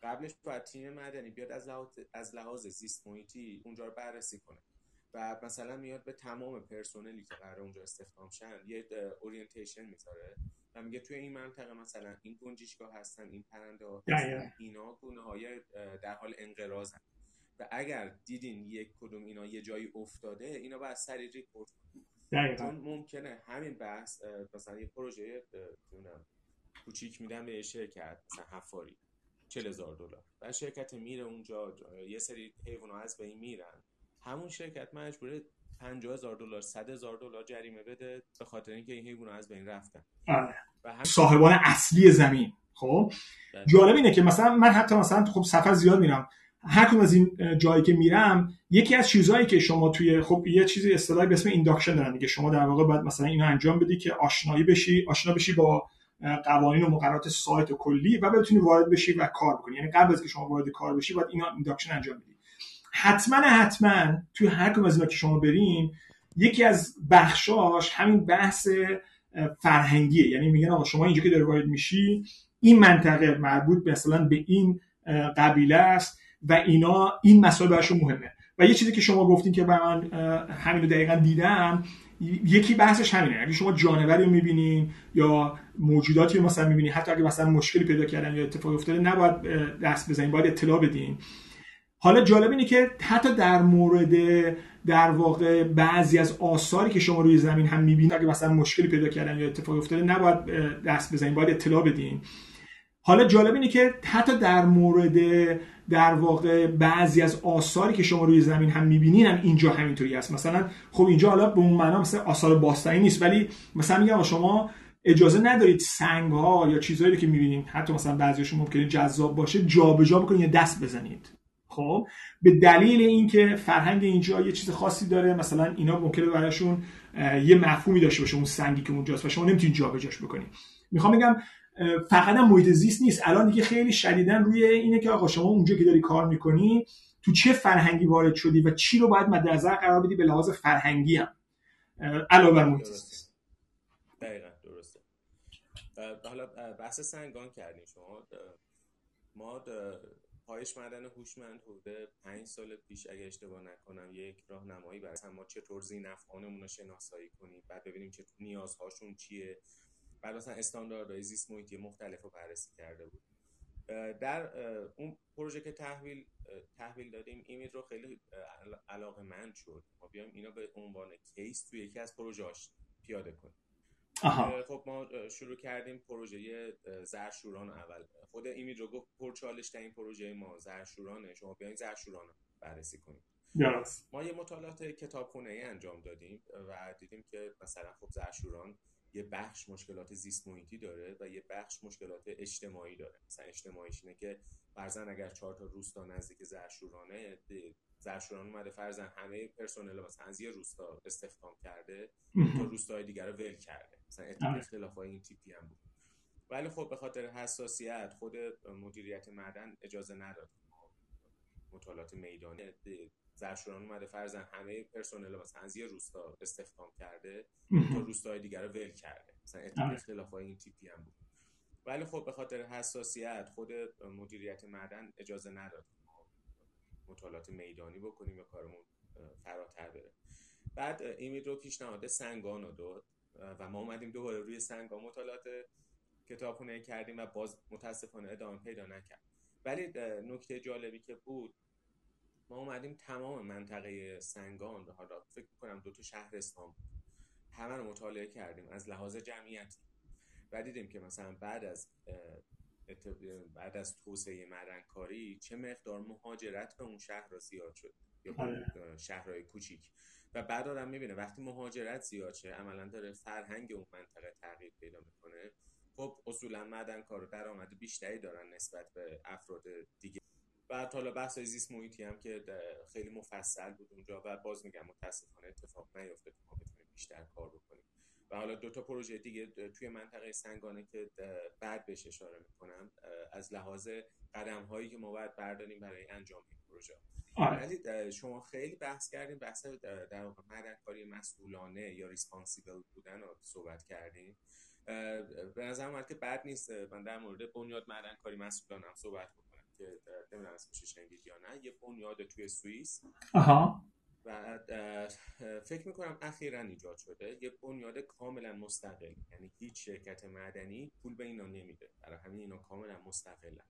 قبلش باید تیم مدنی بیاد از لحاظ از لحاظ زیست محیطی اونجا رو بررسی کنه. و مثلا میاد به تمام پرسنلی که قرار اونجا استخدام شن یه اورینتیشن می‌ذاره و میگه توی این منطقه مثلا این گنجشگاه هستن این پرنده ها اینا گونه های در حال انقراضن. و اگر دیدین یک کدوم اینا یه جایی افتاده اینا باید سریع ریپورت چون ممکنه همین بحث مثلا یه پروژه کوچیک میدن به شرکت مثلا حفاری. چل هزار دلار. و شرکت میره اونجا یه سری حیوان از بین میرن. همون شرکت مجبوره 50 هزار دلار 100 هزار دلار جریمه بده به خاطر اینکه این حیوان از بین رفتن. آره. و هم... صاحبان اصلی زمین. خب؟ بله. جالب اینه که مثلا من حتی مثلا خب سفر زیاد میرم. هر کدوم از این جایی که میرم یکی از چیزهایی که شما توی خب یه چیزی اصطلاحی به اسم induction دارن. دیگه شما در واقع باید مثلا اینو انجام بدی که آشنایی بشی آشنا بشی با قوانین و مقررات سایت و کلی و بتونی وارد بشی و کار بکنی. یعنی قبل از که شما وارد کار بشی باید اینا induction انجام بدی. حتما حتما توی هر کدوم از اینا که شما برین یکی از بخشاش همین بحث فرهنگیه. یعنی میگن آقا شما اینجا که داری وارد میشی این منطقه مربوط مثلا به این قبیله است و اینا این مسائل براشون مهمه. و یه چیزی که شما گفتین که به من همین رو دقیقا دیدم یکی بحثش همینه. اگه شما جانوری رو می‌بینین یا موجوداتی رو مثلا می‌بینین حتی اگه مثلا مشکلی پیدا کردن یا اتفاقی افتاده نباید دست بزنین باید اطلاع بدین. حالا جالب اینه که حتی در مورد در واقع بعضی از آثاری که شما روی زمین هم می‌بینید اگه مثلا مشکلی پیدا کردن یا اتفاقی افتاده نباید دست بزنین باید اطلاع بدین. حالا جالب اینه که حتی در مورد در واقع بعضی از آثاری که شما روی زمین هم می‌بینین هم اینجا همینطوری هست. مثلا خب اینجا حالا به اون معنا مثل آثار باستانی نیست ولی مثلا میگم شما اجازه ندارید سنگ ها یا چیزهایی که می‌بینید حتی مثلا بعضیشون ممکنه جذاب باشه جابجا جا بکنید یا دست بزنید. خب؟ به دلیل اینکه فرهنگ اینجا یه چیز خاصی داره مثلا اینا ممکنه براشون یه مفهومی داشته باشه اون سنگی که اونجاست و شما نمی‌تونید جابجاش بکنید. می‌خوام بگم فقط هم محیط زیست نیست. الان دیگه خیلی شدیدن روی اینه که آقا شما اونجا که داری کار می‌کنی تو چه فرهنگی وارد شدی و چی رو باید مد نظر قرار بدی به لحاظ فرهنگی هم؟ علاوه بر محیط زیست. دقیقا درسته. حالا بحث سنگان کردیم شما. ما پایش معدن هوشمند حدود پنج سال پیش اگه اشتباه نکنم یک راهنمایی برای ما چطور زین افغانمون رو شناسایی کنیم بعد ببینیم چه نیازهاشون چیه. بعد مثلا استانداردهای زیست محیطی مختلف رو بررسی کرده بود. در اون پروژه که تحویل تحویل دادیم ایمید رو خیلی علاقه مند شد. ما بیایم اینا به عنوان کیس توی یکی از پروژهاش پیاده کنیم. خب ما شروع کردیم پروژه زرشوران اول. خود ایمید رو گفت پرچالش این پروژه ما زرشورانه شما بیاین زرشوران بررسی کنیم ما یه مطالعات کتابخونه ای انجام دادیم و دیدیم که مثلا خب زرشوران یه بخش مشکلات زیست محیطی داره و یه بخش مشکلات اجتماعی داره. مثلا اجتماعیش اینه که فرزن اگر چهار تا روستا نزدیک زرشورانه زرشوران اومده فرزن همه پرسنل مثلا از یه روستا استخدام کرده تا روستای دیگر رو ول کرده. مثلا آره. اختلاف های این تیپی هم بود. ولی خب به خاطر حساسیت خود مدیریت معدن اجازه نداد. مطالعات میدانی زرشوران اومده فرزن همه پرسنل مثلا از یه روستا استخدام کرده تا روستای دیگر رو ول کرده. مثلا آره. اختلاف های این تیپی هم بود. ولی خب به خاطر حساسیت خود مدیریت معدن اجازه نداد مطالعات میدانی بکنیم و کارمون فراتر بره. بعد ایمید رو پیشنهاد سنگان رو داد و ما اومدیم دوباره روی سنگان مطالعات کتابخونه کردیم و باز متاسفانه ادامه پیدا نکرد. ولی نکته جالبی که بود ما اومدیم تمام منطقه سنگان حالا فکر کنم دو تا شهرستان بود. همه رو مطالعه کردیم از لحاظ جمعیتی. و دیدیم که مثلا بعد از بعد از توسعه معدنکاری چه مقدار مهاجرت به اون شهر را زیاد شد. یا آره. شهرهای کوچیک. و بعد آدم می‌بینه وقتی مهاجرت زیاد شه عملا داره فرهنگ اون منطقه تغییر پیدا می‌کنه. خب اصولا معدنکار درآمد بیشتری دارن نسبت به افراد دیگه. و حالا بحث زیست محیطی هم که خیلی مفصل بود اونجا و باز میگم متاسفانه اتفاق نیفته که ما بتونیم بیشتر کار بکنیم. و حالا دو تا پروژه دیگه توی منطقه سنگانه که بعد بهش اشاره می‌کنم از لحاظ قدم هایی که ما باید برداریم برای انجام این پروژه. آره. ولی شما خیلی بحث کردیم بحث در واقع مدنکاری مسئولانه یا ریسپانسیبل بودن رو صحبت کردیم به نظر که بد نیست من در مورد بنیاد مدنکاری مسئولانه هم صحبت نمی‌دونم اسمش شنیدید یا نه یه بنیاد توی سوئیس. آها. و فکر می‌کنم اخیرا ایجاد شده. یه بنیاد کاملا مستقل. یعنی هیچ شرکت معدنی پول به اینا نمیده. برای همین اینا کاملا مستقلن.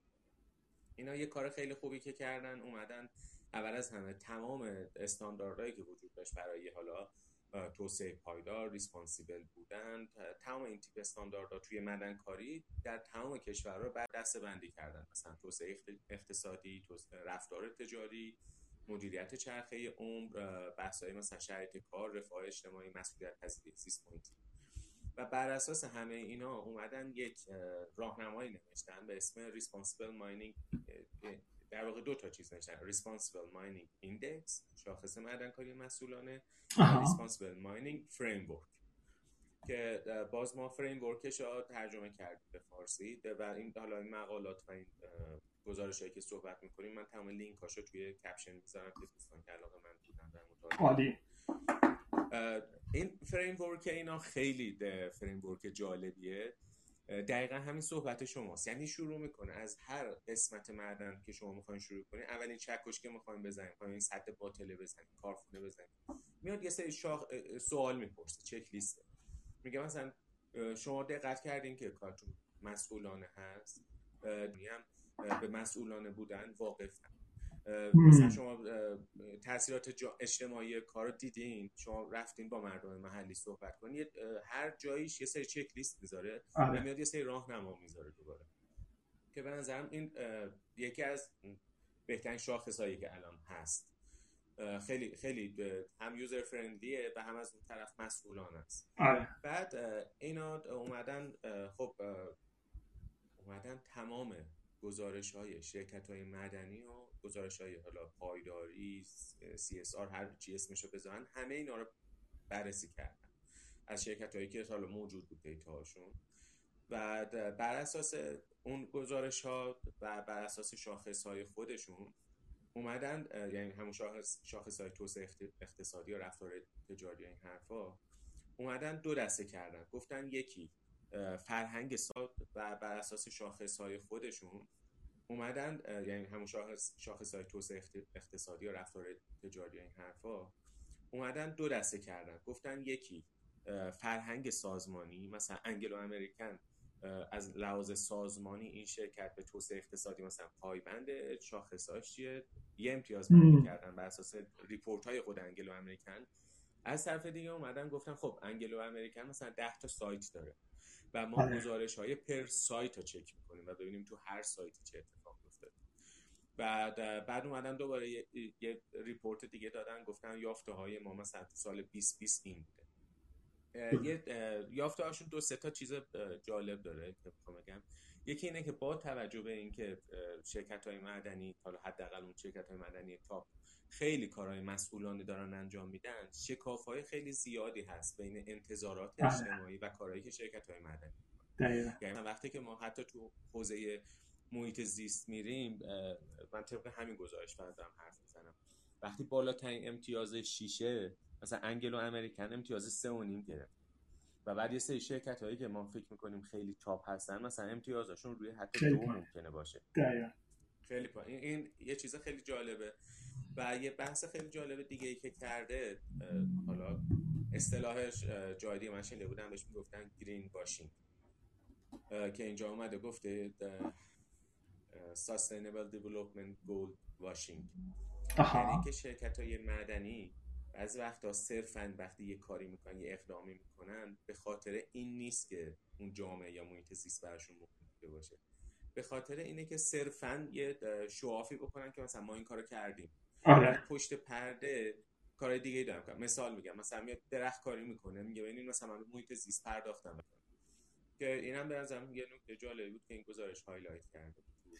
اینا یه کار خیلی خوبی که کردن اومدن اول از همه تمام استانداردهایی که وجود داشت برای حالا توسعه پایدار ریسپانسیبل بودن تمام این تیپ استانداردها توی مدنکاری در تمام کشورها بعد دسته بندی کردن. مثلا توسعه اقتصادی رفتار تجاری مدیریت چرخه عمر بحث‌های مثلا شرایط کار رفاه اجتماعی مسئولیت پذیری زیست و بر اساس همه اینا اومدن یک راهنمایی نوشتن به اسم Responsible Mining در واقع دو تا چیز نوشتن Responsible Mining Index شاخص معدنکاری مسئولانه Responsible Mining Framework. که باز ما فریمورکش رو ترجمه کردیم به فارسی. و این حالا این مقالات و این گزارش هایی که صحبت می‌کنیم من تمام لینک هاشو توی کپشن می‌ذارم که دوستان که علاقه‌مند بودن در مطالعه. این framework اینا خیلی framework جالبیه. دقیقا همین صحبت شماست. یعنی شروع می‌کنه از هر قسمت معدن که شما می‌خواین شروع کنید اولین چکش که می‌خواین بزنید این سطح باطله بزنید کارخونه بزنید میاد یه سری شاخ... سوال می‌پرسه چک‌لیسته. میگه مثلا شما دقت کردین که کارتون مسئولانه هست؟ هم به مسئولانه بودن واقف مثلا شما تاثیرات اجتماعی کار رو دیدین؟ شما رفتین با مردم محلی صحبت کنید هر جاییش یه سری چک لیست می‌ذاره آره. و میاد یه سری راهنما می‌ذاره دوباره. که به نظرم این یکی از بهترین شاخصهایی که الان هست. خیلی خیلی هم یوزر فرندلیه و هم از اون طرف مسئولان است. آره. بعد اینا اومدن خب اومدن تمام گزارش های شرکت های مدنی و گزارش های حالا پایداری CSR هر چی اسمشو بذارن همه اینا رو بررسی کردن از شرکت هایی که حالا موجود بود دیتا هاشون و بر اساس اون گزارش ها و بر اساس شاخص های خودشون اومدن یعنی همون شاخص, شاخص های توسعه اقتصادی و رفتار تجاری این حرفا اومدن دو دسته کردن. گفتن یکی فرهنگ ساد و بر اساس شاخص های خودشون اومدن یعنی همون شاخص های توسعه اقتصادی و رفتار تجاری این حرفا اومدن دو دسته کردن. گفتن یکی فرهنگ سازمانی مثلا انگلو امریکن از لحاظ سازمانی این شرکت به توسعه اقتصادی مثلا پایبند شاخصاش چیه؟ یه امتیاز بندی کردن بر اساس report های خود انگلو امریکن. از طرف دیگه اومدن گفتن خب انگلو امریکن مثلا 10 تا سایت داره. و ما آره. گزارش های پر سایت رو چک می‌کنیم و ببینیم تو هر سایتی چه اتفاق میفته بعد بعد اومدن دوباره یه, یه report دیگه دادن گفتن یافته های ما مثلا تو سال 2020 این بوده. یه یافته هاشون دو سه تا چیز جالب داره که بخوام بگم. یکی اینه که با توجه به اینکه شرکت های مدنی حالا حداقل اون شرکت های مدنی تاپ خیلی کارهای مسئولانه دارن انجام میدن شکاف های خیلی زیادی هست بین انتظارات بله. اجتماعی و کارهایی که شرکت های مدنی یعنی وقتی که ما حتی تو حوزه محیط زیست میریم من طبق همین گزارش دارم حرف می‌زنم. وقتی بالاترین امتیاز شیشه مثلا انگلو امریکن امتیاز سه و نیم گرفت و بعد یه سری شرکت هایی که ما فکر می‌کنیم خیلی تاپ هستن مثلا امتیازشون روی حتی دو ممکنه باشه. خیلی پا. این, این یه چیز خیلی جالبه. و یه بحث خیلی جالبه دیگه ای که کرده حالا اصطلاحش جای من شنیده بودم بهش می‌گفتن گرین باشینگ. که اینجا اومده گفته Sustainable Development Goal Washing. یعنی که شرکت های مدنی بعضی وقتا صرفا وقتی یه کاری می‌کنن یه اقدامی می‌کنن به خاطر این نیست که اون جامعه یا محیط زیست براشون مفید باشه. به خاطر اینه که صرفا یه شوافی بکنن که مثلا ما این کارو کردیم. آره. پشت پرده کار دیگه دارم مثال میگم مثلا میاد درخت کاری می‌کنه میگه ببینید مثلا من محیط زیست پرداختم. که اینم به نظرم یه نکته جالبی بود که این گزارش هایلایت کرده.